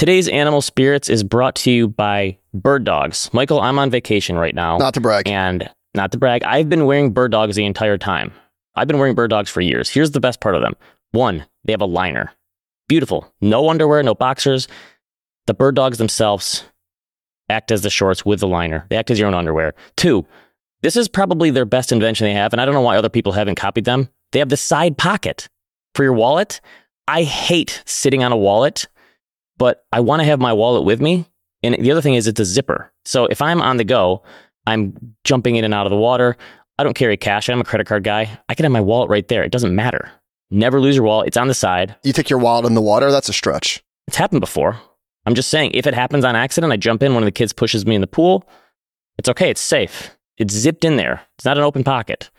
Today's Animal Spirits is brought to you by Bird Dogs. Michael, I'm on vacation right now. Not to brag. And not to brag, I've been wearing Bird Dogs the entire time. I've been wearing Bird Dogs for years. Here's the best part of them one, they have a liner. Beautiful. No underwear, no boxers. The Bird Dogs themselves act as the shorts with the liner, they act as your own underwear. Two, this is probably their best invention they have, and I don't know why other people haven't copied them. They have the side pocket for your wallet. I hate sitting on a wallet, but I want to have my wallet with me. And the other thing is, it's a zipper. So if I'm on the go, I'm jumping in and out of the water. I don't carry cash. I'm a credit card guy. I can have my wallet right there. It doesn't matter. Never lose your wallet. It's on the side. You take your wallet in the water? That's a stretch. It's happened before. I'm just saying, if it happens on accident, I jump in, one of the kids pushes me in the pool. It's okay. It's safe. It's zipped in there. It's not an open pocket.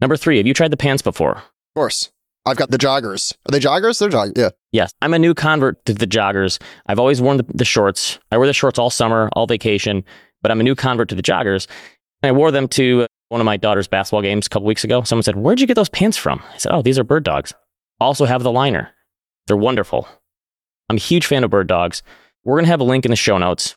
Number three, have you tried the pants before? Of course. I've got the joggers. Are they joggers? They're joggers. Yeah. Yes. I'm a new convert to the joggers. I've always worn the, the shorts. I wear the shorts all summer, all vacation, but I'm a new convert to the joggers. And I wore them to one of my daughter's basketball games a couple weeks ago. Someone said, Where'd you get those pants from? I said, Oh, these are bird dogs. Also have the liner. They're wonderful. I'm a huge fan of bird dogs. We're going to have a link in the show notes.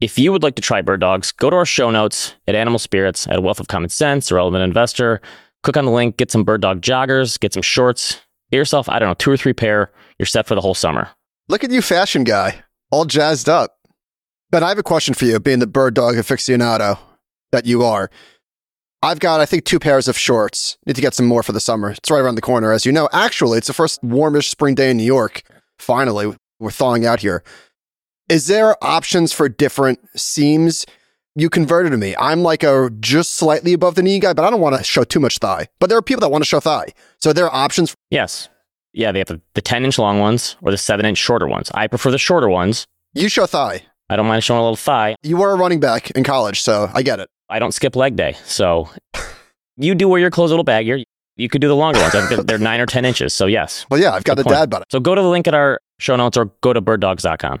If you would like to try bird dogs, go to our show notes at Animal Spirits at Wealth of Common Sense, or Relevant Investor. Click on the link, get some bird dog joggers, get some shorts, get yourself, I don't know, two or three pair. You're set for the whole summer. Look at you, fashion guy, all jazzed up. Ben, I have a question for you, being the bird dog aficionado that you are. I've got, I think, two pairs of shorts. Need to get some more for the summer. It's right around the corner, as you know. Actually, it's the first warmish spring day in New York. Finally, we're thawing out here. Is there options for different seams? You converted to me. I'm like a just slightly above the knee guy, but I don't want to show too much thigh. But there are people that want to show thigh. So there are options. Yes. Yeah, they have the, the 10 inch long ones or the 7 inch shorter ones. I prefer the shorter ones. You show thigh. I don't mind showing a little thigh. You were a running back in college, so I get it. I don't skip leg day. So you do wear your clothes a little baggier. You could do the longer ones. They're nine or 10 inches. So, yes. Well, yeah, I've got Good a point. dad butt. So, go to the link at our show notes or go to birddogs.com.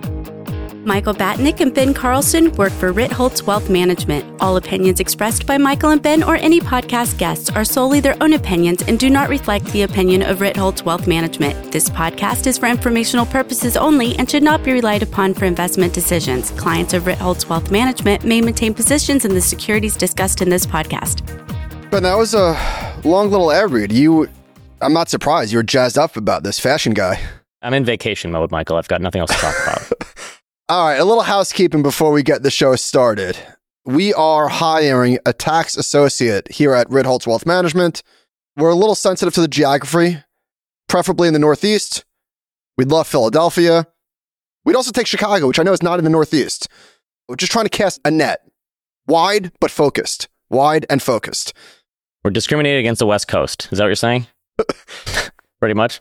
Michael Batnick and Ben Carlson work for Ritholtz Wealth Management. All opinions expressed by Michael and Ben or any podcast guests are solely their own opinions and do not reflect the opinion of Ritholtz Wealth Management. This podcast is for informational purposes only and should not be relied upon for investment decisions. Clients of Ritholtz Wealth Management may maintain positions in the securities discussed in this podcast. But that was a long little ad read. You, I'm not surprised. You're jazzed up about this fashion guy. I'm in vacation mode, Michael. I've got nothing else to talk about. All right, a little housekeeping before we get the show started. We are hiring a tax associate here at Ritholtz Wealth Management. We're a little sensitive to the geography, preferably in the Northeast. We'd love Philadelphia. We'd also take Chicago, which I know is not in the Northeast. We're just trying to cast a net wide but focused, wide and focused. We're discriminating against the West Coast. Is that what you're saying? Pretty much.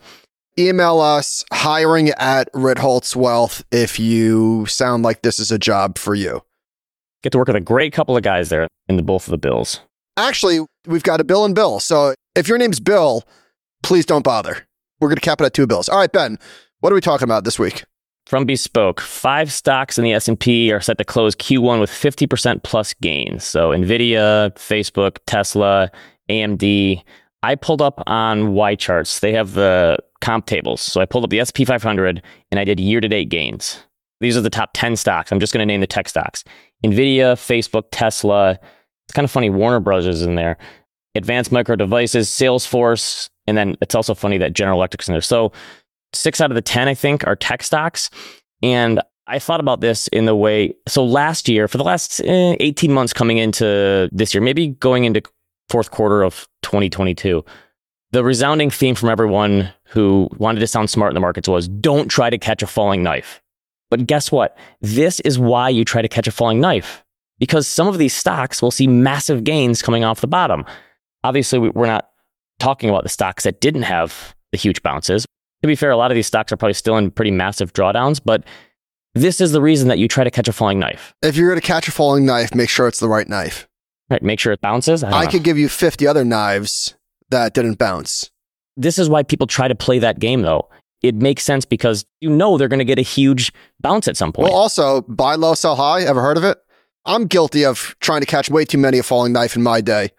Email us hiring at Ritholtz Wealth if you sound like this is a job for you. Get to work with a great couple of guys there in the both of the bills. Actually, we've got a Bill and Bill. So if your name's Bill, please don't bother. We're going to cap it at two bills. All right, Ben, what are we talking about this week? From Bespoke, five stocks in the S&P are set to close Q1 with 50% plus gains. So Nvidia, Facebook, Tesla, AMD. I pulled up on YCharts. They have the comp tables. So I pulled up the SP 500 and I did year-to-date gains. These are the top 10 stocks. I'm just going to name the tech stocks. Nvidia, Facebook, Tesla. It's kind of funny Warner Brothers is in there. Advanced Micro Devices, Salesforce, and then it's also funny that General Electric's in there. So six out of the 10, I think, are tech stocks. And I thought about this in the way so last year, for the last eh, 18 months coming into this year, maybe going into fourth quarter of 2022, the resounding theme from everyone who wanted to sound smart in the markets was don't try to catch a falling knife. But guess what? This is why you try to catch a falling knife because some of these stocks will see massive gains coming off the bottom. Obviously, we- we're not talking about the stocks that didn't have the huge bounces. To be fair, a lot of these stocks are probably still in pretty massive drawdowns, but this is the reason that you try to catch a falling knife. If you're going to catch a falling knife, make sure it's the right knife. Right? Make sure it bounces. I, I could give you 50 other knives that didn't bounce. this is why people try to play that game, though. It makes sense because you know they're going to get a huge bounce at some point. Well, also, buy low, sell high. Ever heard of it? I'm guilty of trying to catch way too many a falling knife in my day,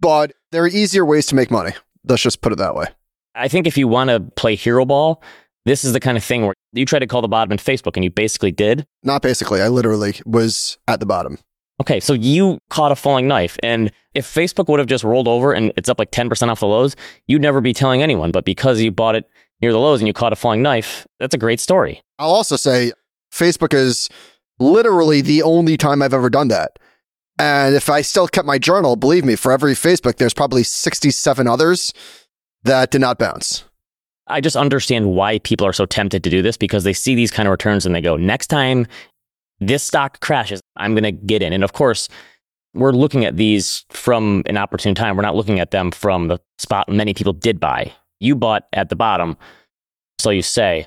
but there are easier ways to make money. Let's just put it that way. I think if you want to play hero ball, this is the kind of thing where you try to call the bottom in Facebook and you basically did. Not basically. I literally was at the bottom. Okay, so you caught a falling knife. And if Facebook would have just rolled over and it's up like 10% off the lows, you'd never be telling anyone. But because you bought it near the lows and you caught a falling knife, that's a great story. I'll also say Facebook is literally the only time I've ever done that. And if I still kept my journal, believe me, for every Facebook, there's probably 67 others that did not bounce. I just understand why people are so tempted to do this because they see these kind of returns and they go, next time this stock crashes, I'm going to get in. And of course, we're looking at these from an opportune time. We're not looking at them from the spot many people did buy. You bought at the bottom, so you say.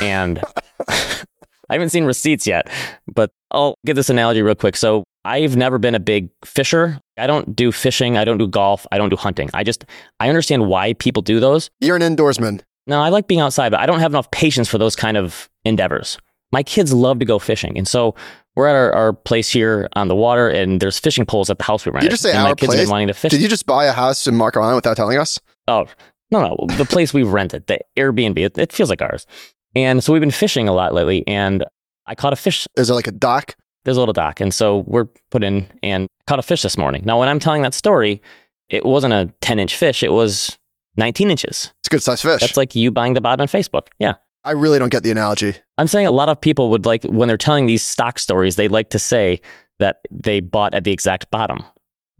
And I haven't seen receipts yet, but I'll get this analogy real quick. So I've never been a big fisher. I don't do fishing. I don't do golf. I don't do hunting. I just, I understand why people do those. You're an indoorsman. No, I like being outside, but I don't have enough patience for those kind of endeavors. My kids love to go fishing. And so we're at our, our place here on the water and there's fishing poles at the house we rent. You just say our my kids place? been wanting to fish. Did you just buy a house in Marco Island without telling us? Oh, no, no. The place we've rented, the Airbnb, it, it feels like ours. And so we've been fishing a lot lately. And I caught a fish. Is there like a dock? There's a little dock. And so we're put in and caught a fish this morning. Now, when I'm telling that story, it wasn't a 10 inch fish, it was 19 inches. It's a good sized fish. That's like you buying the bottom on Facebook. Yeah. I really don't get the analogy. I'm saying a lot of people would like, when they're telling these stock stories, they like to say that they bought at the exact bottom.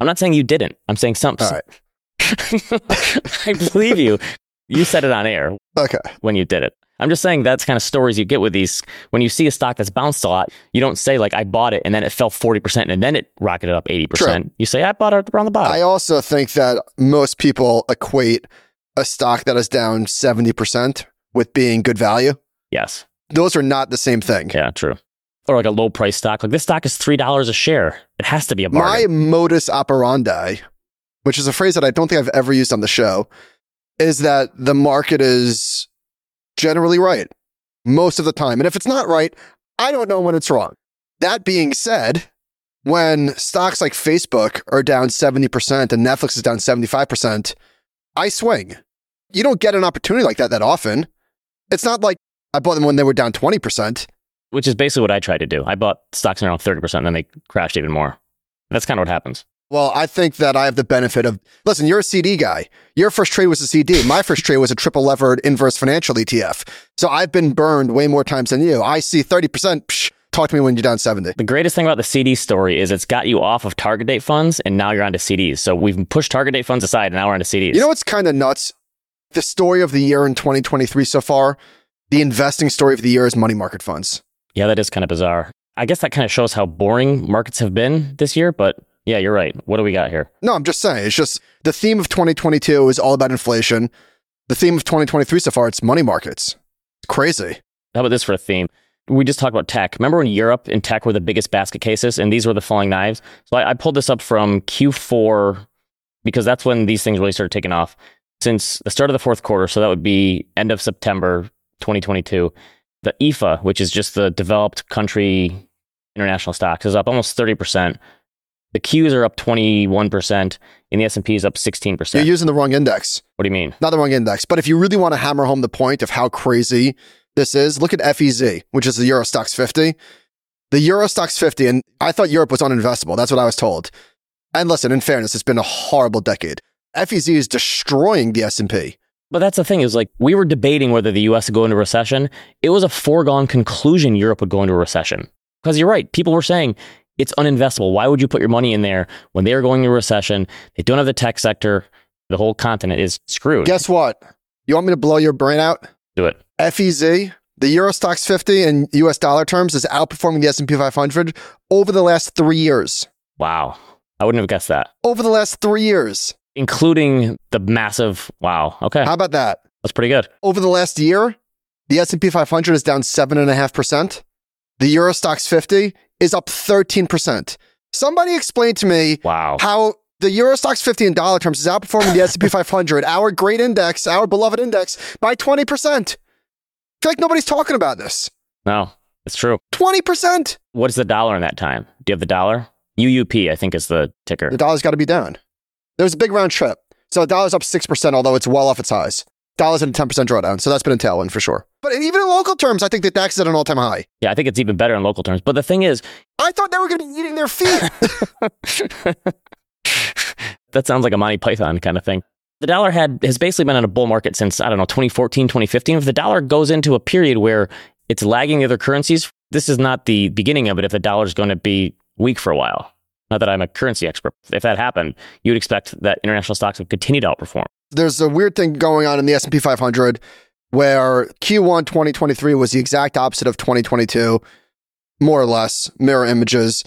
I'm not saying you didn't. I'm saying something. All right. I believe you. You said it on air Okay. when you did it. I'm just saying that's kind of stories you get with these. When you see a stock that's bounced a lot, you don't say like I bought it and then it fell 40% and then it rocketed up 80%. True. You say I bought it around the bottom. I also think that most people equate a stock that is down 70% with being good value. yes. Those are not the same thing. Yeah, true. Or like a low price stock. Like this stock is $3 a share. It has to be a market. My modus operandi, which is a phrase that I don't think I've ever used on the show, is that the market is generally right most of the time. And if it's not right, I don't know when it's wrong. That being said, when stocks like Facebook are down 70% and Netflix is down 75%, I swing. You don't get an opportunity like that that often. It's not like I bought them when they were down 20%. which is basically what I tried to do. I bought stocks around 30% and then they crashed even more. That's kind of what happens. Well, I think that I have the benefit of listen, you're a CD guy. Your first trade was a CD. My first trade was a triple levered inverse financial ETF. So I've been burned way more times than you. I see 30%. Psh, talk to me when you're down 70. The greatest thing about the CD story is it's got you off of target date funds and now you're onto CDs. So we've pushed target date funds aside and now we're onto CDs. You know what's kind of nuts? The story of the year in 2023 so far, the investing story of the year is money market funds. yeah, that is kind of bizarre. I guess that kind of shows how boring markets have been this year, but yeah, you're right. What do we got here? No, I'm just saying. It's just the theme of 2022 is all about inflation. The theme of 2023 so far, it's money markets. It's crazy. How about this for a theme? We just talked about tech. Remember when Europe and tech were the biggest basket cases and these were the falling knives? So I, I pulled this up from Q4 because that's when these things really started taking off. Since the start of the fourth quarter, so that would be end of September 2022, the EFA, which is just the developed country international stocks, is up almost 30%. The Qs are up 21%, and the S&P is up 16%. You're using the wrong index. what do you mean? not the wrong index. But if you really want to hammer home the point of how crazy this is, look at FEZ, which is the Euro Stoxx 50. The Euro Stoxx 50, and I thought Europe was uninvestable. That's what I was told. And listen, in fairness, it's been a horrible decade. FEZ is destroying the S&P. But that's the thing is like we were debating whether the US would go into recession. It was a foregone conclusion Europe would go into a recession. Because you're right. People were saying it's uninvestable. Why would you put your money in there when they are going into recession? They don't have the tech sector. The whole continent is screwed. Guess what? You want me to blow your brain out? Do it. FEZ, the Euro Stoxx 50 in US dollar terms is outperforming the S&P 500 over the last 3 years. Wow. I wouldn't have guessed that. Over the last 3 years. Including the massive wow. Okay. How about that? That's pretty good. over the last year, the S&P 500 is down 7.5%. The Euro Stoxx 50 is up 13%. Somebody explain to me Wow. how the Euro Stoxx 50 in dollar terms is outperforming the S&P 500, our great index, our beloved index, by 20%. I feel like nobody's talking about this. No. It's true. 20%. What is the dollar in that time? Do you have the dollar? UUP, I think, is the ticker. The dollar's got to be down. There was a big round trip. So the dollar's up 6%, although it's well off its highs. Dollar's in a 10% drawdown. So that's been a tailwind for sure. But even in local terms, I think the DAX is at an all time high. Yeah, I think it's even better in local terms. But the thing is, I thought they were going to be eating their feet. that sounds like a Monty Python kind of thing. The dollar had has basically been in a bull market since I don't know 2014, 2015. If the dollar goes into a period where it's lagging the other currencies, this is not the beginning of it. If the dollar is going to be weak for a while, not that I'm a currency expert. If that happened, you would expect that international stocks would continue to outperform. There's a weird thing going on in the S&P 500 where Q1 2023 was the exact opposite of 2022, more or less mirror images.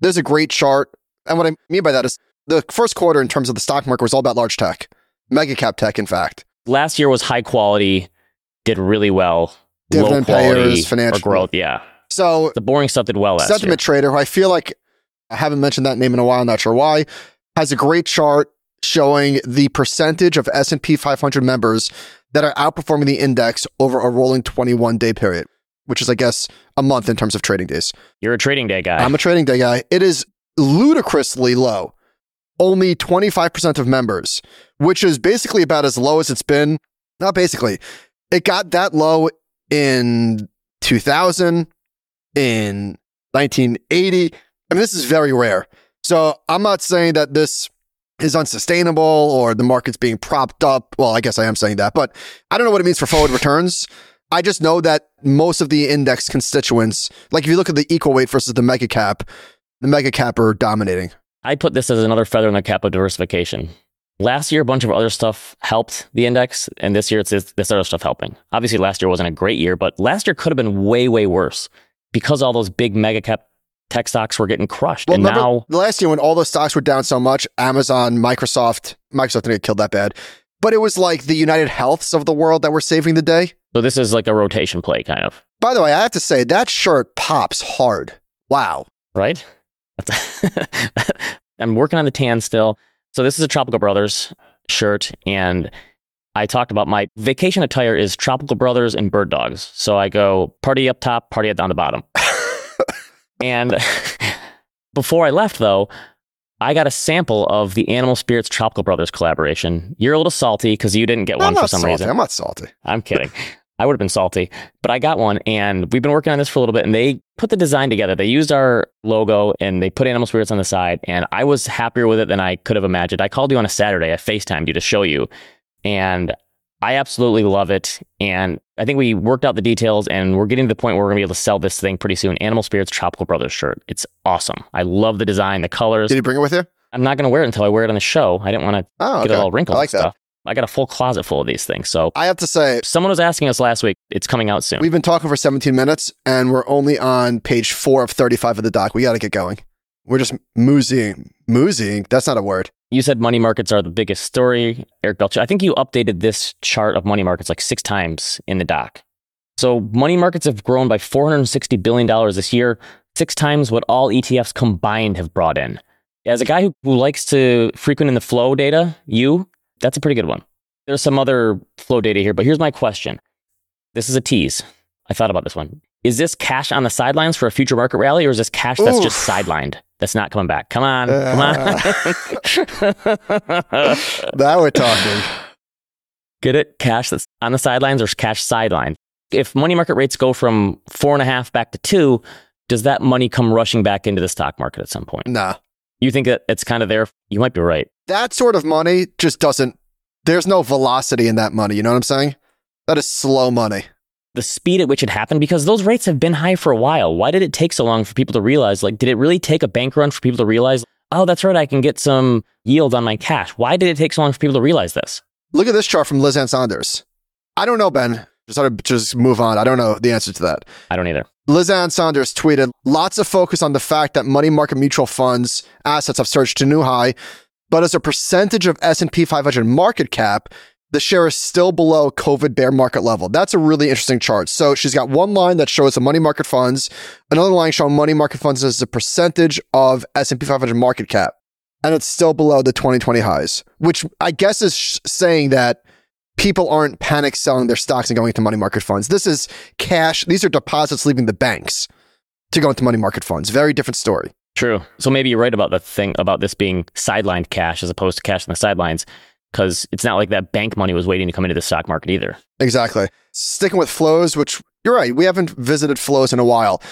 There's a great chart, and what I mean by that is the first quarter in terms of the stock market was all about large tech mega cap tech, in fact. Last year was high quality, did really well. Dividend payers, financial growth, yeah. So the boring stuff did well last Sentiment year. Trader, who I feel like I haven't mentioned that name in a while, not sure why, has a great chart showing the percentage of S&P 500 members that are outperforming the index over a rolling 21 day period, which is I guess a month in terms of trading days. You're a trading day guy. I'm a trading day guy. It is ludicrously low. Only 25% of members which is basically about as low as it's been. Not basically, it got that low in 2000, in 1980. I mean, this is very rare. So I'm not saying that this is unsustainable or the market's being propped up. Well, I guess I am saying that, but I don't know what it means for forward returns. I just know that most of the index constituents, like if you look at the equal weight versus the mega cap, the mega cap are dominating. I put this as another feather in the cap of diversification. Last year, a bunch of other stuff helped the index, and this year it's this, this other stuff helping. Obviously, last year wasn't a great year, but last year could have been way, way worse because all those big mega cap tech stocks were getting crushed. Well, and now, the last year when all those stocks were down so much, Amazon, Microsoft, Microsoft didn't get killed that bad, but it was like the United Healths of the world that were saving the day. So this is like a rotation play, kind of. By the way, I have to say that shirt pops hard. Wow. Right? I'm working on the tan still. So this is a Tropical Brothers shirt, and I talked about my vacation attire is Tropical Brothers and Bird Dogs. So I go party up top, party down the bottom. and before I left, though, I got a sample of the Animal Spirits Tropical Brothers collaboration. You're a little salty because you didn't get one for some salty. reason. I'm not salty. I'm kidding. I would have been salty, but I got one and we've been working on this for a little bit and they put the design together. They used our logo and they put animal spirits on the side and I was happier with it than I could have imagined. I called you on a Saturday. I FaceTimed you to show you and I absolutely love it. And I think we worked out the details and we're getting to the point where we're gonna be able to sell this thing pretty soon. Animal Spirits Tropical Brothers shirt. It's awesome. I love the design, the colors. Did you bring it with you? I'm not gonna wear it until I wear it on the show. I didn't want to Oh, get it all wrinkled I like and that. I got a full closet full of these things. So I have to say, someone was asking us last week. It's coming out soon. we've been talking for 17 minutes and we're only on page four of 35 of the doc. We got to get going. We're just mooseying. Mooseying? That's not a word. You said money markets are the biggest story, Eric Balchunas. I think you updated this chart of money markets like six times in the doc. So money markets have grown by $460 billion this year, six times what all ETFs combined have brought in. As a guy who, who likes to frequent in the flow data, you, that's a pretty good one. There's some other flow data here, but here's my question. This is a tease. I thought about this one. Is this cash on the sidelines for a future market rally, or is this cash that's just sidelined? That's not coming back. Come on, come on. Uh, now we're talking. Get it? Cash that's on the sidelines or cash sideline. If money market rates go from four and a half back to two, does that money come rushing back into the stock market at some point? Nah. You think that it's kind of there? You might be right. That sort of money just doesn't, there's no velocity in that money. You know what I'm saying? That is slow money. The speed at which it happened, because those rates have been high for a while. Why did it take so long for people to realize? Like, did it really take a bank run for people to realize, oh, that's right, I can get some yield on my cash? Why did it take so long for people to realize this? Look at this chart from Liz Ann Saunders. I don't know, Ben. Just, sort of- just move on. I don't know the answer to that. I don't either. Liz Ann Saunders tweeted, lots of focus on the fact that money market mutual funds assets have surged to new high, but as a percentage of S&P 500 market cap, the share is still below COVID bear market level. That's a really interesting chart. So she's got one line that shows the money market funds, another line showing money market funds as a percentage of S&P 500 market cap. And it's still below the 2020 highs, which I guess is sh- saying that people aren't panic selling their stocks and going into money market funds. This is cash. These are deposits leaving the banks to go into money market funds. Very different story. True. So maybe you're right about the thing about this being sidelined cash as opposed to cash on the sidelines, because it's not like that bank money was waiting to come into the stock market either. Exactly. Sticking with flows, which you're right, we haven't visited flows in a while.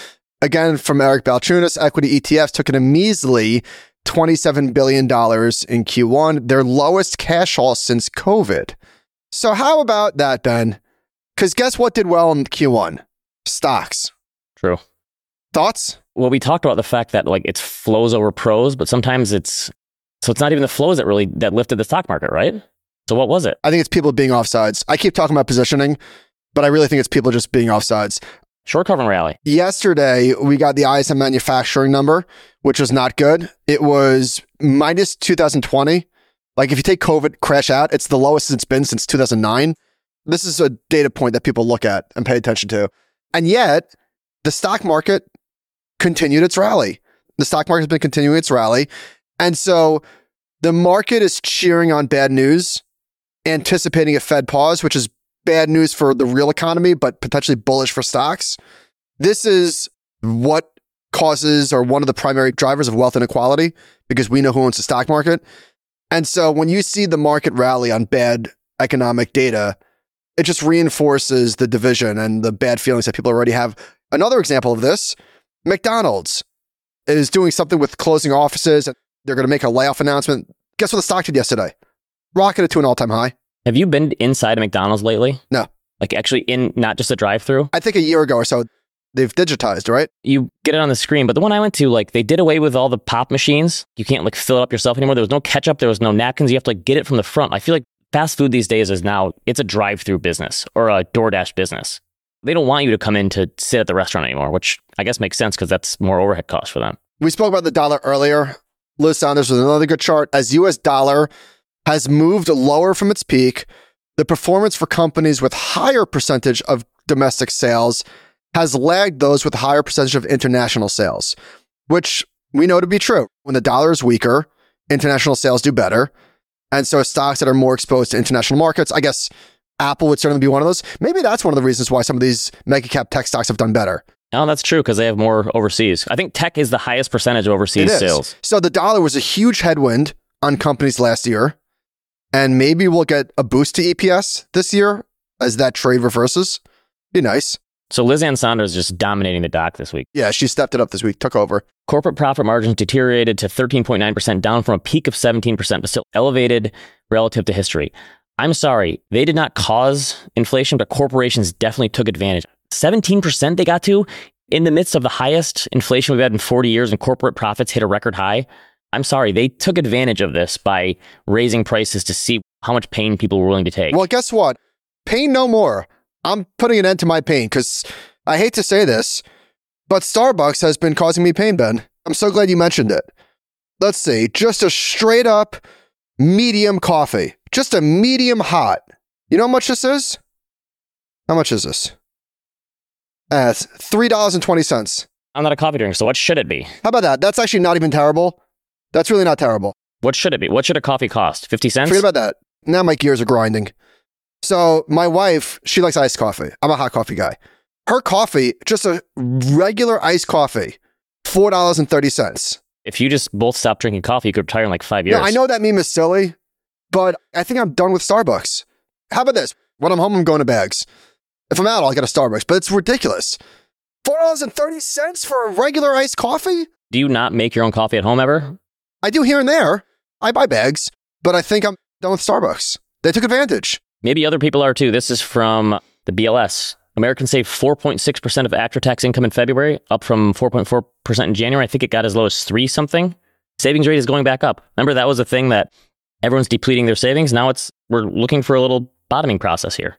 Again, from Eric Balchunas, equity ETFs took in a measly $27 billion in Q1, their lowest cash haul since COVID. So, how about that, Ben? Because guess what did well in Q1? Stocks. True. Thoughts? Well, we talked about the fact that like it's flows over pros, but sometimes it's so it's not even the flows that really that lifted the stock market, right? So what was it? I think it's people being offsides. I keep talking about positioning, but I really think it's people just being offsides. Short covering rally. Yesterday, we got the ISM manufacturing number, which was not good. It was minus 2020. Like if you take COVID crash out, it's the lowest it's been since 2009. This is a data point that people look at and pay attention to. And yet, the stock market continued its rally. The stock market has been continuing its rally. And so the market is cheering on bad news, anticipating a Fed pause, which is bad news for the real economy, but potentially bullish for stocks. This is what causes or one of the primary drivers of wealth inequality because we know who owns the stock market. And so when you see the market rally on bad economic data, it just reinforces the division and the bad feelings that people already have. Another example of this McDonald's is doing something with closing offices. They're going to make a layoff announcement. Guess what the stock did yesterday? Rocketed to an all time high. Have you been inside a McDonald's lately? No. Like actually in not just a drive through? I think a year ago or so, they've digitized, right? You get it on the screen, but the one I went to, like they did away with all the pop machines. You can't like fill it up yourself anymore. There was no ketchup, there was no napkins. You have to like get it from the front. I feel like fast food these days is now it's a drive through business or a DoorDash business. They don't want you to come in to sit at the restaurant anymore, which I guess makes sense because that's more overhead cost for them. We spoke about the dollar earlier. Liz Saunders with another good chart. As US dollar has moved lower from its peak, the performance for companies with higher percentage of domestic sales has lagged those with higher percentage of international sales, which we know to be true. When the dollar is weaker, international sales do better. And so stocks that are more exposed to international markets, I guess Apple would certainly be one of those. Maybe that's one of the reasons why some of these mega cap tech stocks have done better. Oh, that's true because they have more overseas. I think tech is the highest percentage of overseas sales. So the dollar was a huge headwind on companies last year. And maybe we'll get a boost to EPS this year as that trade reverses. Be nice. So Liz Ann Saunders just dominating the doc this week. Yeah, she stepped it up this week, took over. Corporate profit margins deteriorated to 13.9%, down from a peak of 17%, but still elevated relative to history. I'm sorry, they did not cause inflation, but corporations definitely took advantage. 17% they got to in the midst of the highest inflation we've had in 40 years and corporate profits hit a record high. I'm sorry, they took advantage of this by raising prices to see how much pain people were willing to take. Well, guess what? Pain no more. I'm putting an end to my pain because I hate to say this, but Starbucks has been causing me pain, Ben. I'm so glad you mentioned it. Let's see, just a straight up medium coffee, just a medium hot. You know how much this is? How much is this? Uh, $3.20. I'm not a coffee drinker, so what should it be? How about that? That's actually not even terrible. That's really not terrible. What should it be? What should a coffee cost? 50 cents? Forget about that. Now my gears are grinding. So my wife, she likes iced coffee. I'm a hot coffee guy. Her coffee, just a regular iced coffee, four dollars and thirty cents. If you just both stop drinking coffee, you could retire in like five years. Now I know that meme is silly, but I think I'm done with Starbucks. How about this? When I'm home, I'm going to bags. If I'm out, I'll get a Starbucks, but it's ridiculous. Four dollars and thirty cents for a regular iced coffee? Do you not make your own coffee at home ever? I do here and there. I buy bags, but I think I'm done with Starbucks. They took advantage. Maybe other people are too. This is from the BLS. Americans saved 4.6% of after tax income in February, up from 4.4% in January. I think it got as low as three something. Savings rate is going back up. Remember, that was a thing that everyone's depleting their savings. Now it's we're looking for a little bottoming process here.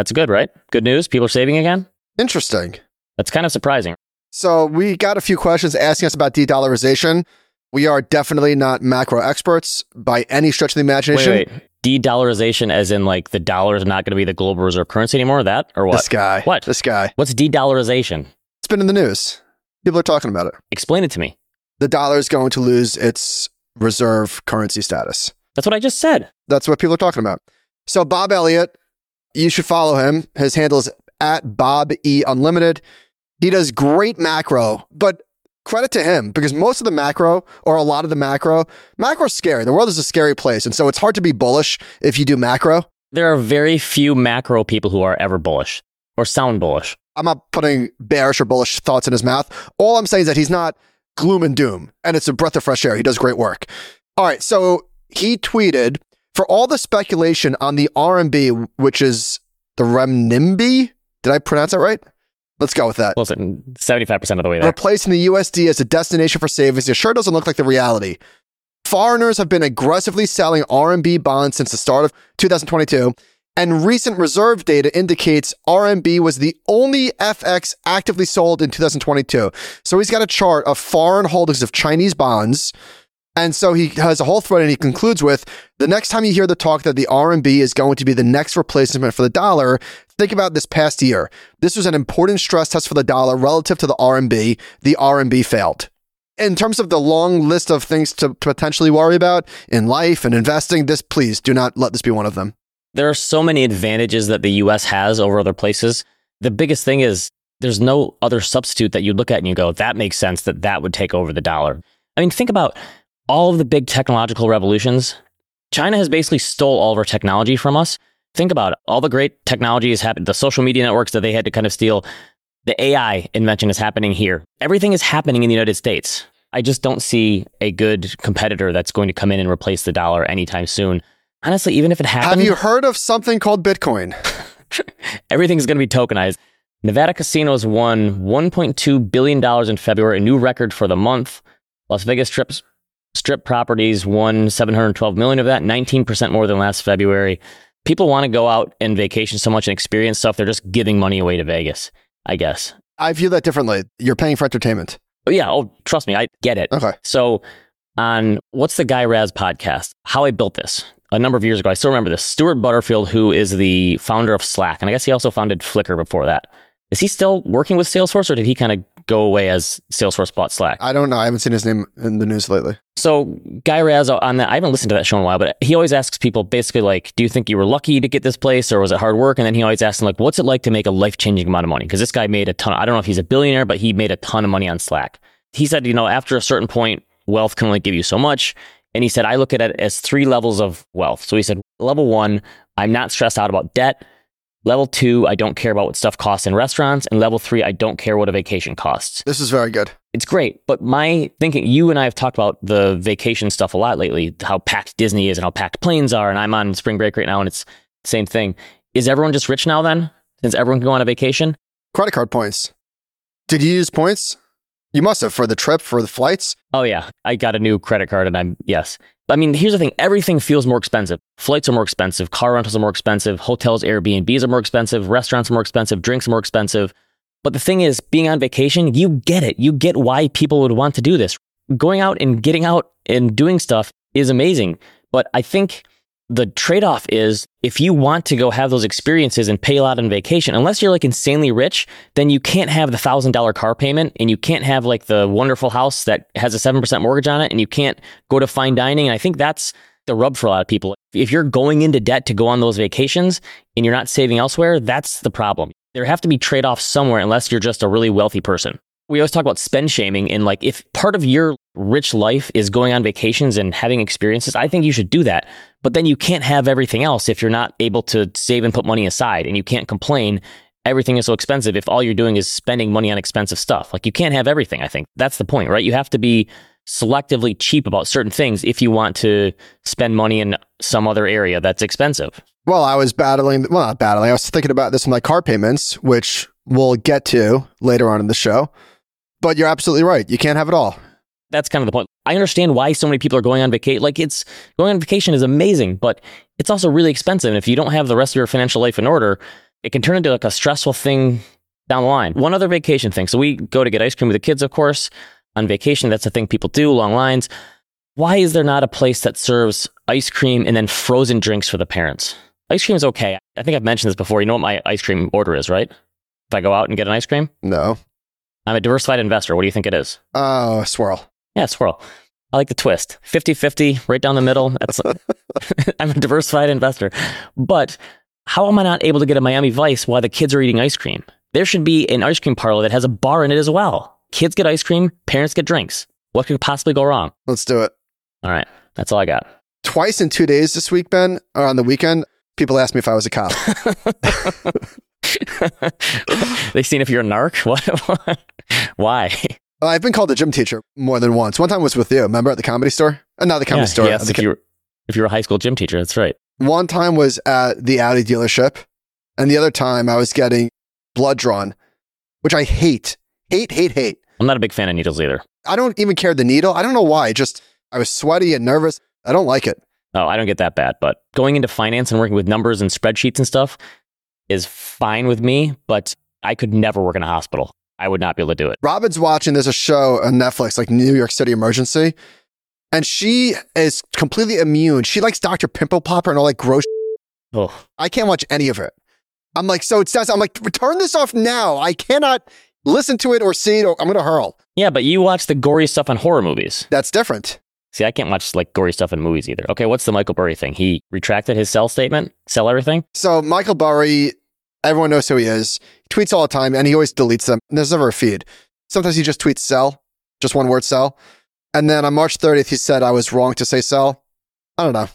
That's good, right? Good news. People are saving again. Interesting. That's kind of surprising. So we got a few questions asking us about de-dollarization. We are definitely not macro experts by any stretch of the imagination. Wait, wait. De-dollarization, as in like the dollar is not going to be the global reserve currency anymore. That or what? This guy. What? This guy. What's de-dollarization? It's been in the news. People are talking about it. Explain it to me. The dollar is going to lose its reserve currency status. That's what I just said. That's what people are talking about. So Bob Elliott, You should follow him. His handle is at Bob E Unlimited. He does great macro, but credit to him because most of the macro or a lot of the macro, macro's scary. The world is a scary place. And so it's hard to be bullish if you do macro. There are very few macro people who are ever bullish or sound bullish. I'm not putting bearish or bullish thoughts in his mouth. All I'm saying is that he's not gloom and doom, and it's a breath of fresh air. He does great work. All right, so he tweeted for all the speculation on the RMB, which is the renminbi. Did I pronounce that right? Let's go with that. Listen, 75% of the way there. Replacing the USD as a destination for savings, it sure doesn't look like the reality. Foreigners have been aggressively selling RMB bonds since the start of 2022, and recent reserve data indicates RMB was the only FX actively sold in 2022. So he's got a chart of foreign holdings of Chinese bonds. And so he has a whole thread and he concludes with the next time you hear the talk that the RMB is going to be the next replacement for the dollar, think about this past year. This was an important stress test for the dollar relative to the RMB. The RMB failed. In terms of the long list of things to potentially worry about in life and investing, this please do not let this be one of them. There are so many advantages that the US has over other places. The biggest thing is there's no other substitute that you look at and you go, that makes sense that that would take over the dollar. I mean, think about all of the big technological revolutions. China has basically stole all of our technology from us. Think about it. All the great technology has happened, the social media networks that they had to kind of steal. The AI invention is happening here. Everything is happening in the United States. I just don't see a good competitor that's going to come in and replace the dollar anytime soon. Honestly, even if it happens. Have you heard of something called Bitcoin? everything's going to be tokenized. Nevada casinos won $1.2 billion in February, a new record for the month. Las Vegas strips, strip properties won 712 million of that, 19% more than last February. People want to go out and vacation so much and experience stuff, they're just giving money away to Vegas, I guess. I view that differently. You're paying for entertainment. Oh, yeah. Oh, trust me, I get it. Okay. So, on what's the Guy Raz podcast? How I built this a number of years ago. I still remember this. Stewart Butterfield, who is the founder of Slack, and I guess he also founded Flickr before that. Is he still working with Salesforce or did he kind of go away as Salesforce bought Slack? I don't know. I haven't seen his name in the news lately. So Guy Raz on that, I haven't listened to that show in a while, but he always asks people basically like, do you think you were lucky to get this place or was it hard work? And then he always asks them like, what's it like to make a life changing amount of money? Because this guy made a ton. I don't know if he's a billionaire, but he made a ton of money on Slack. He said, you know, after a certain point, wealth can only give you so much. And he said, I look at it as three levels of wealth. So he said, level one, I'm not stressed out about debt. Level two, I don't care about what stuff costs in restaurants. And level three, I don't care what a vacation costs. This is very good. It's great. But my thinking, you and I have talked about the vacation stuff a lot lately, how packed Disney is and how packed planes are. And I'm on spring break right now and it's the same thing. Is everyone just rich now then? Since everyone can go on a vacation? Credit card points. Did you use points? You must have for the trip, for the flights. Oh, yeah. I got a new credit card and I'm, yes. I mean, here's the thing everything feels more expensive. Flights are more expensive, car rentals are more expensive, hotels, Airbnbs are more expensive, restaurants are more expensive, drinks are more expensive. But the thing is, being on vacation, you get it. You get why people would want to do this. Going out and getting out and doing stuff is amazing. But I think the trade off is if you want to go have those experiences and pay a lot on vacation, unless you're like insanely rich, then you can't have the thousand dollar car payment and you can't have like the wonderful house that has a 7% mortgage on it and you can't go to fine dining. And I think that's the rub for a lot of people. If you're going into debt to go on those vacations and you're not saving elsewhere, that's the problem. There have to be trade offs somewhere unless you're just a really wealthy person we always talk about spend shaming and like if part of your rich life is going on vacations and having experiences, I think you should do that. But then you can't have everything else if you're not able to save and put money aside and you can't complain everything is so expensive if all you're doing is spending money on expensive stuff. Like you can't have everything, I think. That's the point, right? You have to be selectively cheap about certain things if you want to spend money in some other area that's expensive. Well, I was battling, well, not battling. I was thinking about this with my car payments, which we'll get to later on in the show. But you're absolutely right. You can't have it all. That's kind of the point. I understand why so many people are going on vacation. Like it's going on vacation is amazing, but it's also really expensive. And if you don't have the rest of your financial life in order, it can turn into like a stressful thing down the line. One other vacation thing. So we go to get ice cream with the kids, of course. On vacation, that's a thing people do, long lines. Why is there not a place that serves ice cream and then frozen drinks for the parents? Ice cream is okay. I think I've mentioned this before. You know what my ice cream order is, right? If I go out and get an ice cream? No. I'm a diversified investor. What do you think it is? Oh, uh, swirl. Yeah, swirl. I like the twist 50 50, right down the middle. That's, I'm a diversified investor. But how am I not able to get a Miami Vice while the kids are eating ice cream? There should be an ice cream parlor that has a bar in it as well. Kids get ice cream, parents get drinks. What could possibly go wrong? Let's do it. All right, that's all I got. Twice in two days this week, Ben, or on the weekend, people asked me if I was a cop. they seen if you're a narc? What? Why? I've been called a gym teacher more than once. One time was with you, remember at the comedy store? Uh, not the comedy Yeah, store. Yes, the if you were if you were a high school gym teacher, that's right. One time was at the Audi dealership, and the other time I was getting blood drawn, which I hate, hate, hate, hate. I'm not a big fan of needles either. I don't even care the needle. I don't know why. Just I was sweaty and nervous. I don't like it. Oh, I don't get that bad, but going into finance and working with numbers and spreadsheets and stuff is fine with me, but I could never work in a hospital. I would not be able to do it. Robin's watching. There's a show on Netflix, like New York City Emergency, and she is completely immune. She likes Dr. Pimple Popper and all that gross. Oh, I can't watch any of it. I'm like, so it says, I'm like, turn this off now. I cannot listen to it or see it, or I'm going to hurl. yeah, but you watch the gory stuff on horror movies. That's different. See, I can't watch like gory stuff in movies either. Okay, what's the Michael Burry thing? He retracted his sell statement, sell everything. So Michael Burry, everyone knows who he is. He tweets all the time and he always deletes them. There's never a feed. Sometimes he just tweets sell, just one word sell. And then on March 30th, he said I was wrong to say sell. I don't know.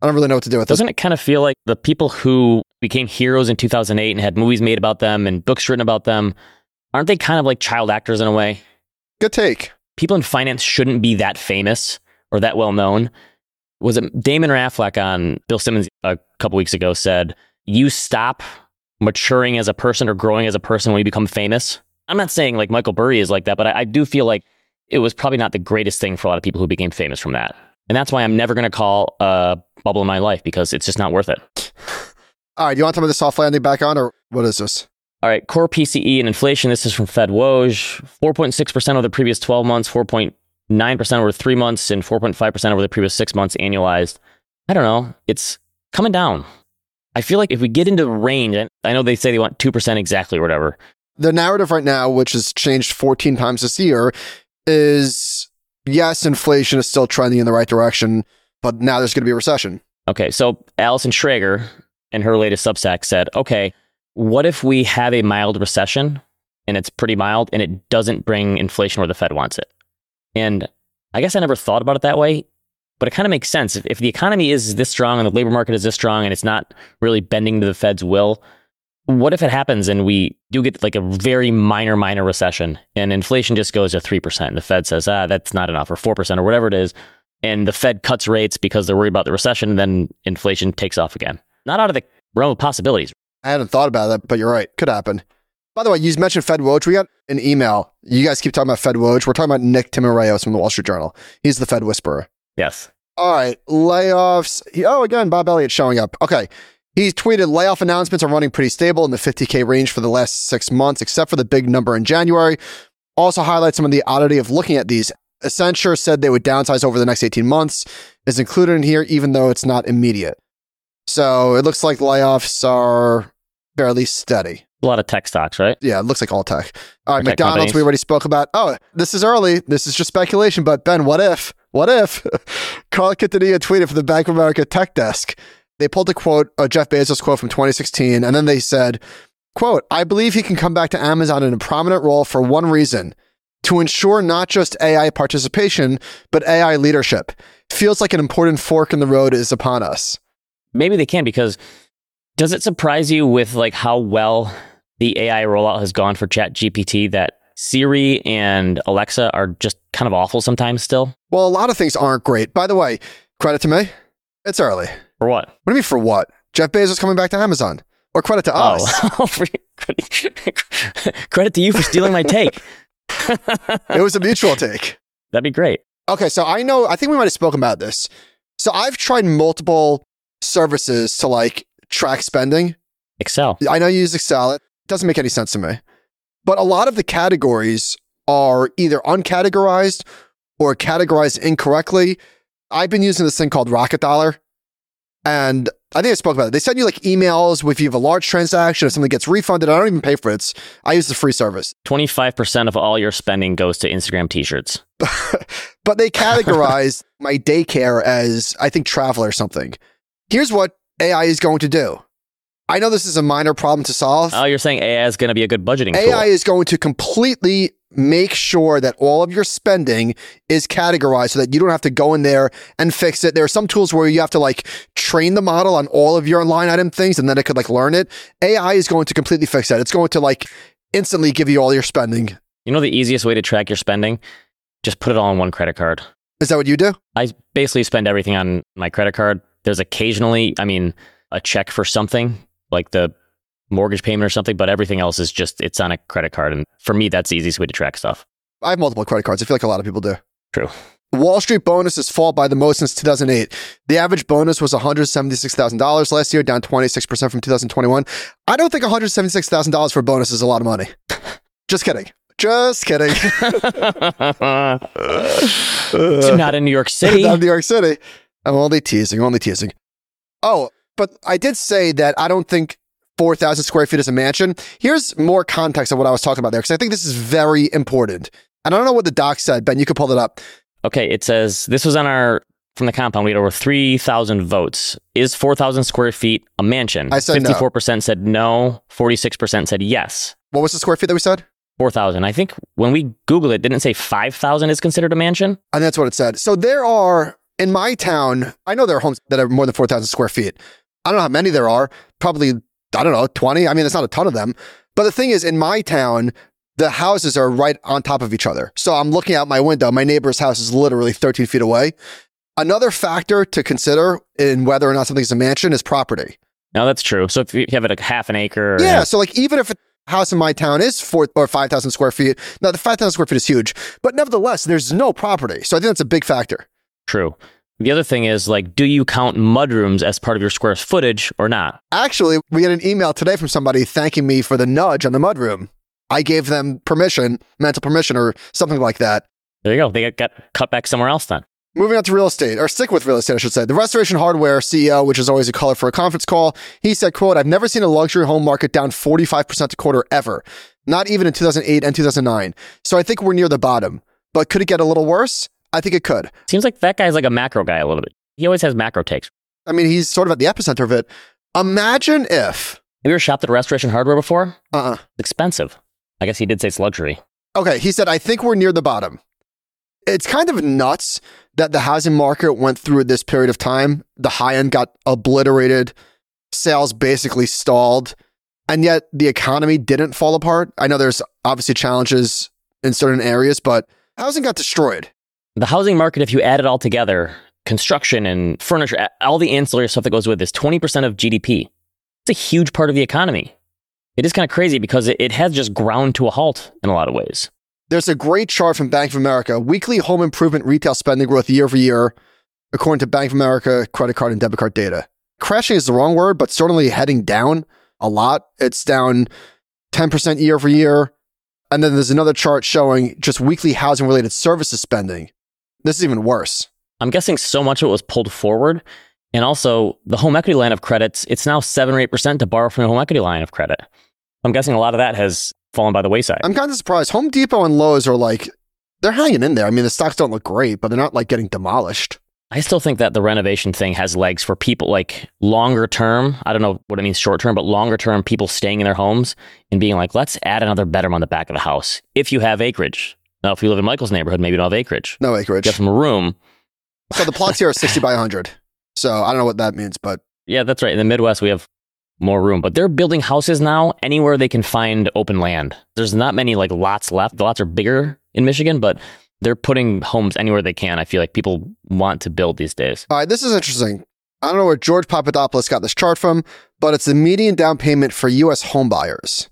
I don't really know what to do with this. Doesn't it kind of feel like the people who became heroes in 2008 and had movies made about them and books written about them, aren't they kind of like child actors in a way? Good take. People in finance shouldn't be that famous or that well known. Was it Damon or Affleck on Bill Simmons a couple weeks ago said, You stop maturing as a person or growing as a person when you become famous? I'm not saying like Michael Burry is like that, but I, I do feel like it was probably not the greatest thing for a lot of people who became famous from that. And that's why I'm never going to call a bubble in my life because it's just not worth it. All right. You want to tell me the soft landing back on or what is this? All right, core PCE and inflation. This is from Fed Woj. 4.6% over the previous 12 months, 4.9% over three months, and 4.5% over the previous six months annualized. I don't know. It's coming down. I feel like if we get into the range, and I know they say they want 2% exactly or whatever. The narrative right now, which has changed 14 times this year, is yes, inflation is still trending in the right direction, but now there's going to be a recession. Okay, so Allison Schrager in her latest Substack said, okay, what if we have a mild recession and it's pretty mild and it doesn't bring inflation where the Fed wants it? And I guess I never thought about it that way, but it kind of makes sense. If, if the economy is this strong and the labor market is this strong and it's not really bending to the Fed's will, what if it happens and we do get like a very minor, minor recession and inflation just goes to 3%? And the Fed says, ah, that's not enough, or 4%, or whatever it is. And the Fed cuts rates because they're worried about the recession, and then inflation takes off again. Not out of the realm of possibilities. I hadn't thought about that, but you're right. Could happen. By the way, you mentioned Fed Woj. We got an email. You guys keep talking about Fed Woj. We're talking about Nick Timiraos from the Wall Street Journal. He's the Fed whisperer. Yes. All right, layoffs. Oh, again, Bob Elliott showing up. Okay. He's tweeted layoff announcements are running pretty stable in the 50K range for the last six months, except for the big number in January. Also highlights some of the oddity of looking at these. Accenture said they would downsize over the next 18 months, is included in here, even though it's not immediate. So it looks like layoffs are fairly steady. A lot of tech stocks, right? Yeah, it looks like all tech. All right, Or McDonald's, we already spoke about. Oh, this is early. This is just speculation, but Ben, what if? What if? Carl Quintanilla tweeted for the Bank of America tech desk. They pulled a quote, a Jeff Bezos quote from 2016, and then they said, quote, I believe he can come back to Amazon in a prominent role for one reason to ensure not just AI participation, but AI leadership. Feels like an important fork in the road is upon us. Maybe they can because does it surprise you with like how well the AI rollout has gone for Chat GPT that Siri and Alexa are just kind of awful sometimes still? Well, a lot of things aren't great. By the way, credit to me. It's early. For what? What do you mean for what? Jeff Bezos coming back to Amazon. Or credit to oh. us. Oh, credit to you for stealing my take. it was a mutual take. That'd be great. Okay, so I know, I think we might have spoken about this. So I've tried multiple services to like track spending. Excel. I know you use Excel. It doesn't make any sense to me. But a lot of the categories are either uncategorized or categorized incorrectly. I've been using this thing called Rocket Dollar. And I think I spoke about it. They send you like emails if you have a large transaction, if something gets refunded. I don't even pay for it. It's- I use the free service. 25% of all your spending goes to Instagram t shirts. but they categorize my daycare as I think travel or something. Here's what AI is going to do. I know this is a minor problem to solve. Oh, you're saying AI is going to be a good budgeting tool? AI tool. is going to completely make sure that all of your spending is categorized so that you don't have to go in there and fix it. There are some tools where you have to like train the model on all of your line item things and then it could like learn it. AI is going to completely fix that. It's going to like instantly give you all your spending. You know the easiest way to track your spending? Just put it all on one credit card. Is that what you do? I basically spend everything on my credit card. There's occasionally, I mean, a check for something like the mortgage payment or something, but everything else is just it's on a credit card. And for me, that's the easiest way to track stuff. I have multiple credit cards. I feel like a lot of people do. True. Wall Street bonuses fall by the most since 2008. The average bonus was $176,000 last year, down 26% from 2021. I don't think $176,000 for a bonus is a lot of money. Just kidding. Just kidding. Not in New York City. Not in New York City. I'm only teasing, only teasing. Oh, but I did say that I don't think 4,000 square feet is a mansion. Here's more context of what I was talking about there, because I think this is very important. And I don't know what the doc said, Ben. You could pull it up. Okay, it says this was on our from the compound. We had over three thousand votes. Is four thousand square feet a mansion? I said no. fifty-four percent said no. Forty-six percent said yes. What was the square feet that we said? Four thousand. I think when we Google it, didn't it say five thousand is considered a mansion. And that's what it said. So there are, in my town, I know there are homes that are more than 4,000 square feet. I don't know how many there are. Probably, I don't know, 20. I mean, it's not a ton of them. But the thing is, in my town, the houses are right on top of each other. So I'm looking out my window. My neighbor's house is literally 13 feet away. Another factor to consider in whether or not something's a mansion is property. No, that's true. So if you have it like half an acre, or Yeah. half- So like even if a house in my town is four or 5,000 square feet, now the 5,000 square feet is huge, but nevertheless, there's no property. So I think that's a big factor. true. The other thing is like, do you count mudrooms as part of your square footage or not? Actually, we had an email today from somebody thanking me for the nudge on the mudroom. I gave them permission, mental permission, or something like that. There you go. They got, cut back somewhere else then. Moving on to real estate, or stick with real estate, I should say. The Restoration Hardware CEO, which is always a color for a conference call, he said, quote, I've never seen a luxury home market down 45% a quarter ever. Not even in 2008 and 2009. So I think we're near the bottom. But could it get a little worse? I think it could. Seems like that guy's like a macro guy a little bit. He always has macro takes. I mean, he's sort of at the epicenter of it. Imagine if, Have you ever shopped at Restoration Hardware before? uh-uh. It's expensive. I guess he did say it's luxury. Okay, he said, I think we're near the bottom. It's kind of nuts that the housing market went through this period of time. The high end got obliterated, sales basically stalled, and yet the economy didn't fall apart. I know there's obviously challenges in certain areas, but housing got destroyed. The housing market, if you add it all together, construction and furniture, all the ancillary stuff that goes with this, 20% of GDP. It's a huge part of the economy. It is kind of crazy because it, it has just ground to a halt in a lot of ways. There's a great chart from Bank of America weekly home improvement retail spending growth year over year, according to Bank of America credit card and debit card data. Crashing is the wrong word, but certainly heading down a lot. It's down 10% year over year. And then there's another chart showing just weekly housing related services spending. This is even worse. I'm guessing so much of it was pulled forward. And also, the home equity line of credits, it's now 7 or 8% to borrow from the home equity line of credit. I'm guessing a lot of that has fallen by the wayside. I'm kind of surprised. Home Depot and Lowe's are like, they're hanging in there. I mean, the stocks don't look great, but they're not like getting demolished. I still think that the renovation thing has legs for people like longer term. I don't know what it means short term, but longer term, people staying in their homes and being like, let's add another bedroom on the back of the house if you have acreage. Now, if you live in Michael's neighborhood, maybe you don't have acreage. No acreage. You have some room. So the plots here are 60 by 100. So I don't know what that means, but Yeah, that's right. In the Midwest, we have more room, but they're building houses now anywhere they can find open land. There's not many like lots left. The lots are bigger in Michigan, but they're putting homes anywhere they can. I feel like people want to build these days. All right, this is interesting. I don't know where George Papadopoulos got this chart from, but it's the median down payment for U.S. home buyers.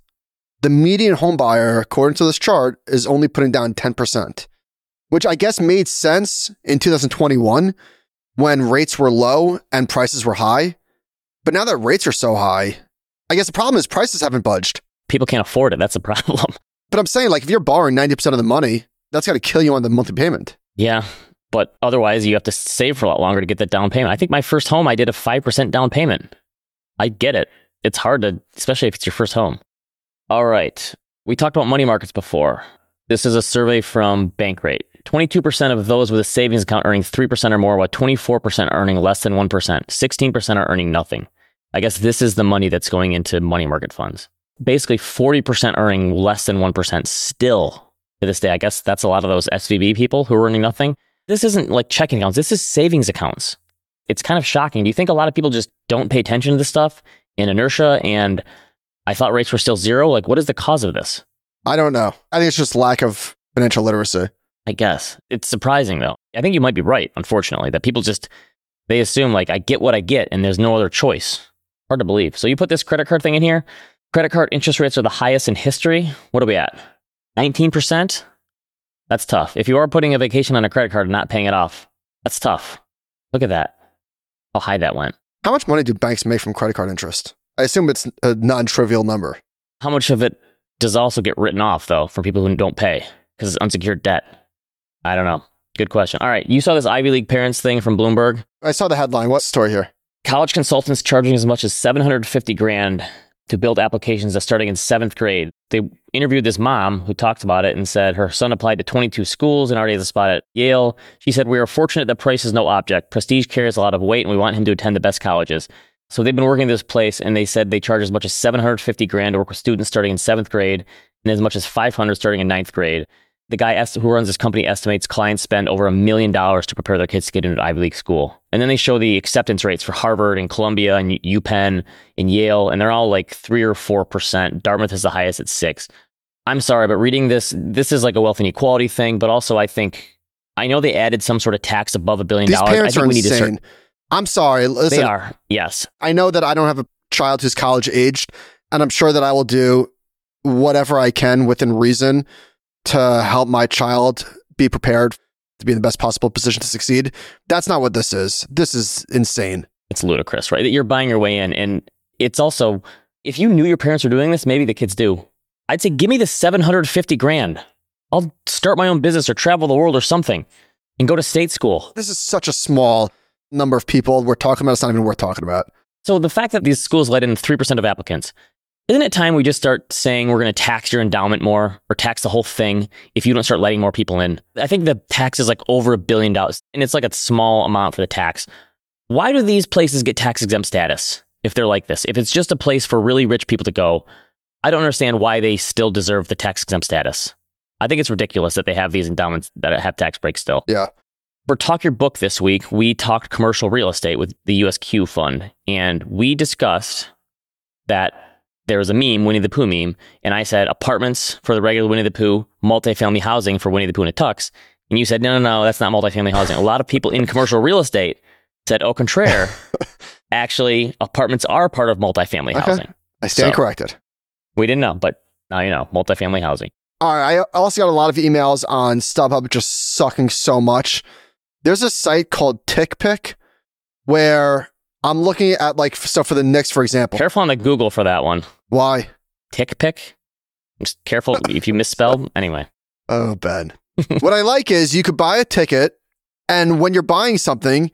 The median home buyer, according to this chart, is only putting down 10%, which I guess made sense in 2021 when rates were low and prices were high. But now that rates are so high, I guess the problem is prices haven't budged. People can't afford it. That's the problem. But I'm saying, like, if you're borrowing 90% of the money, that's got to kill you on the monthly payment. Yeah. But otherwise, you have to save for a lot longer to get that down payment. I think my first home, I did a 5% down payment. I get it. It's hard to, especially if it's your first home. All right. We talked about money markets before. This is a survey from Bankrate. 22% of those with a savings account earning 3% or more, while 24% are earning less than 1%. 16% are earning nothing. I guess this is the money that's going into money market funds. Basically, 40% earning less than 1% still to this day. I guess that's a lot of those SVB people who are earning nothing. This isn't like checking accounts, this is savings accounts. It's kind of shocking. Do you think a lot of people just don't pay attention to this stuff in inertia? And I thought rates were still zero. Like, what is the cause of this? I don't know. I think it's just lack of financial literacy. I guess. It's surprising though. I think you might be right, unfortunately, that people just they assume like I get what I get and there's no other choice. Hard to believe. So you put this credit card thing in here. Credit card interest rates are the highest in history. What are we at? 19%? That's tough. If you are putting a vacation on a credit card and not paying it off, that's tough. Look at that. How high that went. How much money do banks make from credit card interest? I assume it's a non trivial number. How much of it does also get written off, though, for people who don't pay because it's unsecured debt? I don't know. Good question. All right. You saw this Ivy League parents thing from Bloomberg. I saw the headline. What's the story here? College consultants charging as much as 750 grand to build applications that starting in seventh grade. They interviewed this mom who talked about it and said her son applied to 22 schools and already has a spot at Yale. She said, We are fortunate that price is no object. Prestige carries a lot of weight and we want him to attend the best colleges. So they've been working this place and they said they charge as much as 750 grand to work with students starting in seventh grade and as much as 500 starting in ninth grade the guy who runs this company estimates clients spend over a million dollars to prepare their kids to get into Ivy League school. And then they show the acceptance rates for Harvard and Columbia and UPenn and Yale, and they're all like three or four percent. Dartmouth is the highest at six. I'm sorry, but reading this, this is like a wealth inequality thing, but also I think I know they added some sort of tax above a billion These dollars. parents I think are we need insane. to start. I'm sorry. Listen, They are, yes. I know that I don't have a child who's college aged, and I'm sure that I will do whatever I can within reason to help my child be prepared to be in the best possible position to succeed. That's not what this is. This is insane. It's ludicrous, right? That you're buying your way in. And it's also, if you knew your parents were doing this, maybe the kids do. I'd say, give me the 750 grand. I'll start my own business or travel the world or something and go to state school. This is such a small number of people we're talking about. It's not even worth talking about. So the fact that these schools let in 3% of applicants, isn't it time we just start saying we're going to tax your endowment more or tax the whole thing if you don't start letting more people in? I think the tax is like over a billion dollars and it's like a small amount for the tax. Why do these places get tax exempt status if they're like this? If it's just a place for really rich people to go, I don't understand why they still deserve the tax exempt status. I think it's ridiculous that they have these endowments that have tax breaks still. Yeah. For Talk Your Book this week, we talked commercial real estate with the USQ fund, and we discussed that there was a meme, Winnie the Pooh meme, and I said apartments for the regular Winnie the Pooh, multifamily housing for Winnie the Pooh and a tux. And you said, no, no, no, that's not multifamily housing. A lot of people in commercial real estate said, au contraire, actually, apartments are part of multifamily Okay. housing. I stand So- corrected. We didn't know, but now you know, multifamily housing. All right. I also got a lot of emails on StubHub just sucking so much. There's a site called TickPick where I'm looking at like stuff for the Knicks, for example. Careful on the Google for that one. Why? TickPick. Just careful if you misspell. Anyway, Oh, Ben. what I like is you could buy a ticket, and when you're buying something,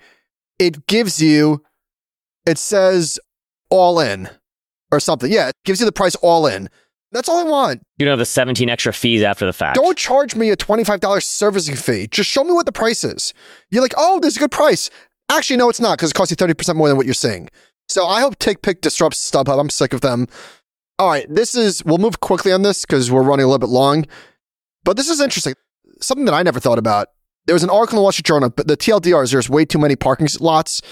it gives you, it says all in or something. Yeah, it gives you the price all in. That's all I want. you don't have the 17 extra fees after the fact. Don't charge me a $25 servicing fee. Just show me what the price is. You're like, oh, there's a good price. Actually, no, it's not because it costs you 30% more than what you're seeing. So I hope TickPick disrupts StubHub. I'm sick of them. All right, this is, we'll move quickly on this because we're running a little bit long. But this is interesting. Something that I never thought about. There was an article in the Wall Street Journal, but the TLDR is there's way too many parking lots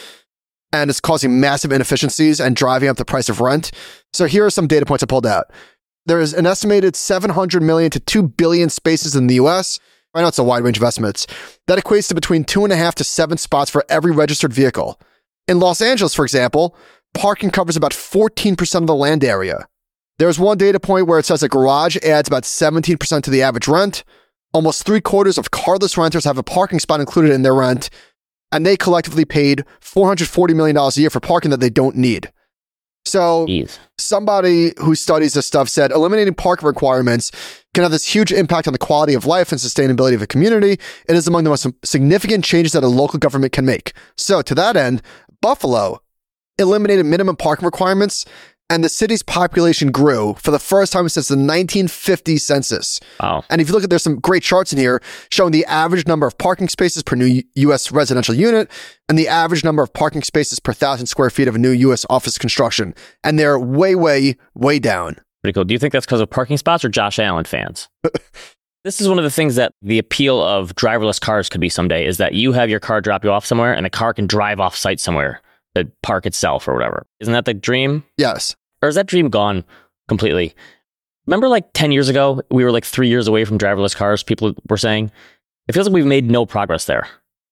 and it's causing massive inefficiencies and driving up the price of rent. So here are some data points I pulled out. There is an estimated 700 million to 2 billion spaces in the US. I know it's a wide range of estimates. That equates to between two and a half to seven spots for every registered vehicle. In Los Angeles, for example, parking covers about 14% of the land area. There's one data point where it says a garage adds about 17% to the average rent. Almost three quarters of carless renters have a parking spot included in their rent, and they collectively paid $440 million a year for parking that they don't need. So Jeez. somebody who studies this stuff said eliminating park requirements can have this huge impact on the quality of life and sustainability of a community. It is among the most significant changes that a local government can make. So, to that end, Buffalo eliminated minimum parking requirements and the city's population grew for the first time since the 1950 census. Wow. And if you look at, there's some great charts in here showing the average number of parking spaces per new U.S. residential unit and the average number of parking spaces per thousand square feet of a new U.S. office construction. And they're way, way, way down. Pretty cool. Do you think that's because of parking spots or Josh Allen fans? this is one of the things that the appeal of driverless cars could be someday is that you have your car drop you off somewhere and the car can drive off site somewhere, the park itself or whatever. Isn't that the dream? Yes. Or is that dream gone completely? Remember like 10 years ago, we were like three years away from driverless cars, people were saying? It feels like we've made no progress there.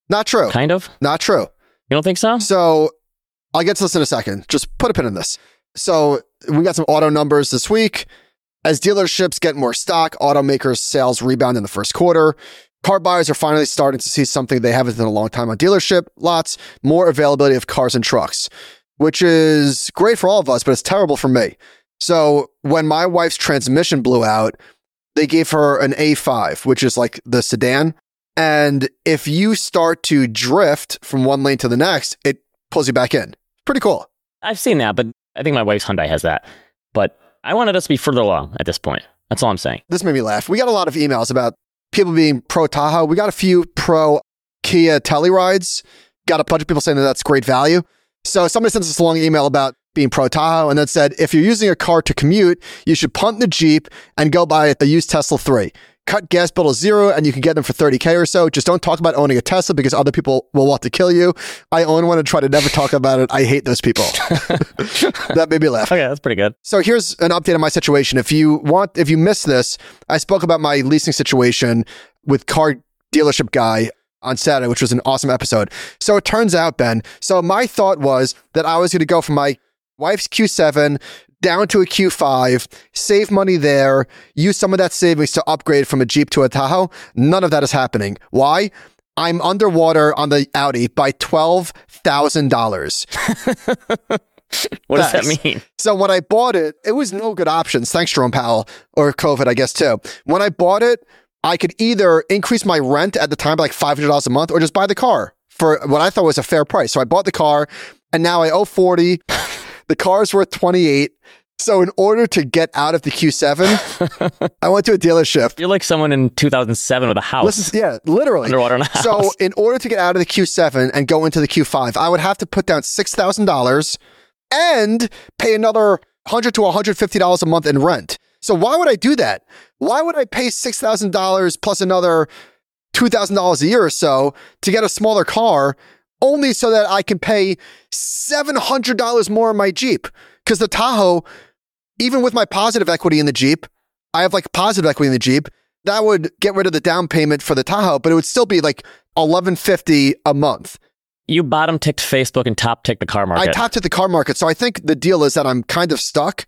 Not true. Kind of? Not true. You don't think so? So I'll get to this in a second. Just put a pin in this. So we got some auto numbers this week. As dealerships get more stock, automakers' sales rebound in the first quarter. Car buyers are finally starting to see something they haven't in a long time on dealership lots more availability of cars and trucks, which is great for all of us, but it's terrible for me. So when my wife's transmission blew out, they gave her an A5, which is like the sedan. And if you start to drift from one lane to the next, it pulls you back in. Pretty cool. I've seen that, but I think my wife's Hyundai has that. But I wanted us to be further along at this point. That's all I'm saying. This made me laugh. We got a lot of emails about people being pro Tahoe. We got a few pro Kia Tellurides. Got a bunch of people saying that that's great value. So somebody sent us a long email about being pro Tahoe and then said, if you're using a car to commute, you should punt the Jeep and go buy a used Tesla 3. Cut gas bill to zero and you can get them for 30K or so. Just don't talk about owning a Tesla because other people will want to kill you. I own one and try to never talk about it. I hate those people. that made me laugh. Okay, that's pretty good. So here's an update on my situation. If you want, if you missed this, I spoke about my leasing situation with car dealership guy on Saturday, which was an awesome episode. So it turns out, Ben, so my thought was that I was going to go from my wife's Q7 down to a Q5, save money there, use some of that savings to upgrade from a Jeep to a Tahoe. None of that is happening. Why? I'm underwater on the Audi by $12,000. What does that mean? So when I bought it, it was no good options. Thanks, Jerome Powell, or COVID, I guess, too. When I bought it, I could either increase my rent at the time by like $500 a month or just buy the car for what I thought was a fair price. So I bought the car and now I owe 40. The car's worth 28. So in order to get out of the Q7, I went to a dealership. You're like someone in 2007 with a house Listen, yeah, literally. underwater in a house. So in order to get out of the Q7 and go into the Q5, I would have to put down $6,000 and pay another 100 to $150 a month in rent. So why would I do that? Why would I pay $6,000 plus another $2,000 a year or so to get a smaller car only so that I can pay $700 more on my Jeep? Because the Tahoe, even with my positive equity in the Jeep, I have like positive equity in the Jeep. That would get rid of the down payment for the Tahoe, but it would still be like eleven fifty a month. you bottom ticked Facebook and top ticked the car market. I topped at the car market, so I think the deal is that I'm kind of stuck.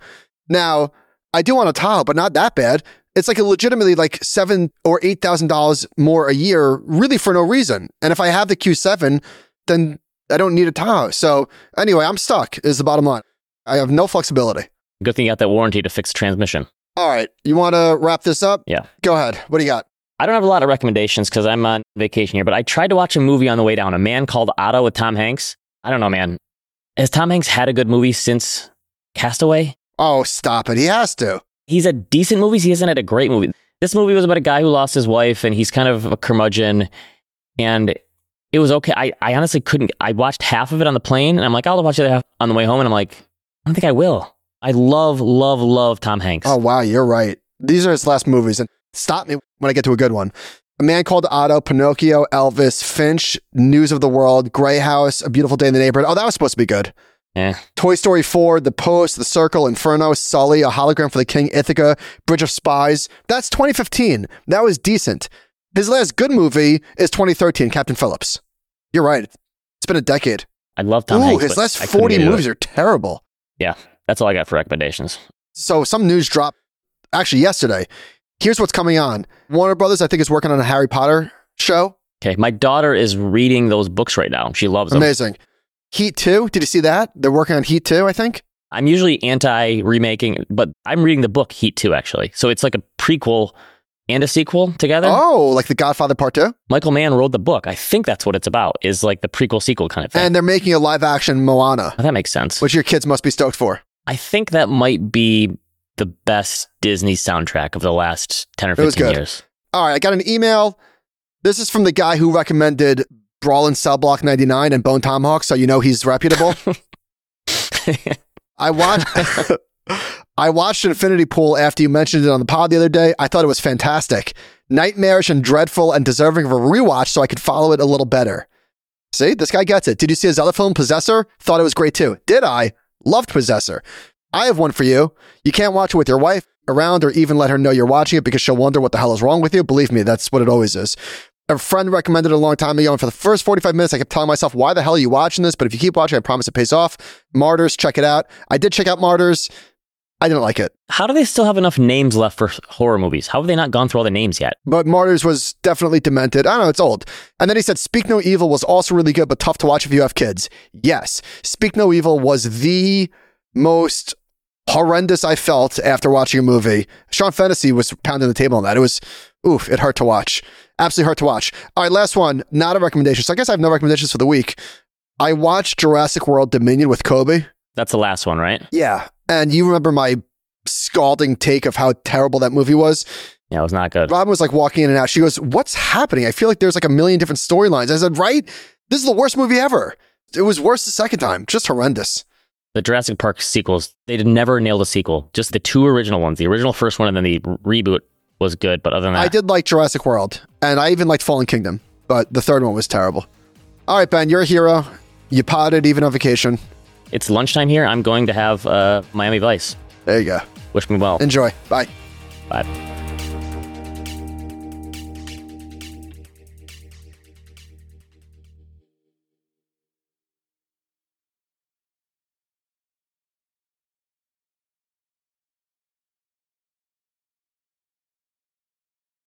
Now, I do want a Tahoe, but not that bad. It's like a legitimately like seven or eight thousand dollars more a year, really for no reason. And if I have the Q7, then I don't need a Tahoe. So anyway, I'm stuck. Is the bottom line. I have no flexibility. Good thing you got that warranty to fix the transmission. All right, you want to wrap this up? Yeah. Go ahead. What do you got? I don't have a lot of recommendations because I'm on vacation here, but I tried to watch a movie on the way down, A Man Called Otto with Tom Hanks. I don't know, man. Has Tom Hanks had a good movie since Castaway? Oh, stop it. He has to. He's a decent movie. He hasn't had a great movie. This movie was about a guy who lost his wife and he's kind of a curmudgeon. And it was okay. I, I honestly couldn't. I watched half of it on the plane and I'm like, I'll watch the other half on the way home. And I'm like, I don't think I will. I love, love, love Tom Hanks. Oh, wow. You're right. These are his last movies. And stop me when I get to a good one. A Man Called Otto, Pinocchio, Elvis, Finch, News of the World, Greyhound, A Beautiful Day in the Neighborhood. Oh, that was supposed to be good. Yeah. Toy Story 4, The Post, The Circle, Inferno, Sully, A Hologram for the King, Ithaca, Bridge of Spies. That's 2015. That was decent. His last good movie is 2013, Captain Phillips. You're right. It's been a decade. I love Tom Ooh, Hanks. his last 40 movies are terrible. Yeah, that's all I got for recommendations. So some news dropped actually yesterday. Here's what's coming on. Warner Brothers, I think, is working on a Harry Potter show. Okay. My daughter is reading those books right now. She loves them. Amazing. Heat 2, did you see that? They're working on Heat 2, I think. I'm usually anti remaking, but I'm reading the book Heat 2, actually. So it's like a prequel and a sequel together. Oh, like The Godfather Part 2? Michael Mann wrote the book. I think that's what it's about, is like the prequel sequel kind of thing. And they're making a live action Moana, Oh, that makes sense. which your kids must be stoked for. I think that might be the best Disney soundtrack of the last 10 or It was 15 good. years. All right, I got an email. This is from the guy who recommended Brawl in Cell Block 99 and Bone Tomahawk, so you know he's reputable. I watched I watched Infinity Pool after you mentioned it on the pod the other day. I thought it was fantastic. Nightmarish and dreadful and deserving of a rewatch so I could follow it a little better. See, this guy gets it. Did you see his other film, Possessor? Thought it was great too. Did I? Loved Possessor. I have one for you. You can't watch it with your wife around or even let her know you're watching it because she'll wonder what the hell is wrong with you. Believe me, that's what it always is. A friend recommended it a long time ago, and for the first 45 minutes, I kept telling myself, why the hell are you watching this? But if you keep watching, I promise it pays off. Martyrs, check it out. I did check out Martyrs. I didn't like it. How do they still have enough names left for horror movies? How have they not gone through all the names yet? but Martyrs was definitely demented. I don't know, it's old. And then he said, Speak No Evil was also really good, but tough to watch if you have kids. Yes, Speak No Evil was the most horrendous I felt after watching a movie. Sean Fennessy was pounding the table on that. It was, oof, it hurt to watch. Absolutely hurt to watch. All right, last one, not a recommendation. So I guess I have no recommendations for the week. I watched Jurassic World Dominion with Kobe. That's the last one, right? Yeah. And you remember my scalding take of how terrible that movie was? Yeah, it was not good. Robin was like walking in and out. She goes, What's happening? I feel like there's like a million different storylines. I said, Right? This is the worst movie ever. It was worse the second time. Just horrendous. The Jurassic Park sequels, they did never nailed a sequel. Just the two original ones. The original first one and then the reboot was good, but other than that, I did like Jurassic World, and I even liked Fallen Kingdom, but the third one was terrible. All right, Ben, you're a hero. You potted even on vacation. It's lunchtime here. I'm going to have uh, Miami Vice. There you go. Wish me well. Enjoy. Bye. Bye.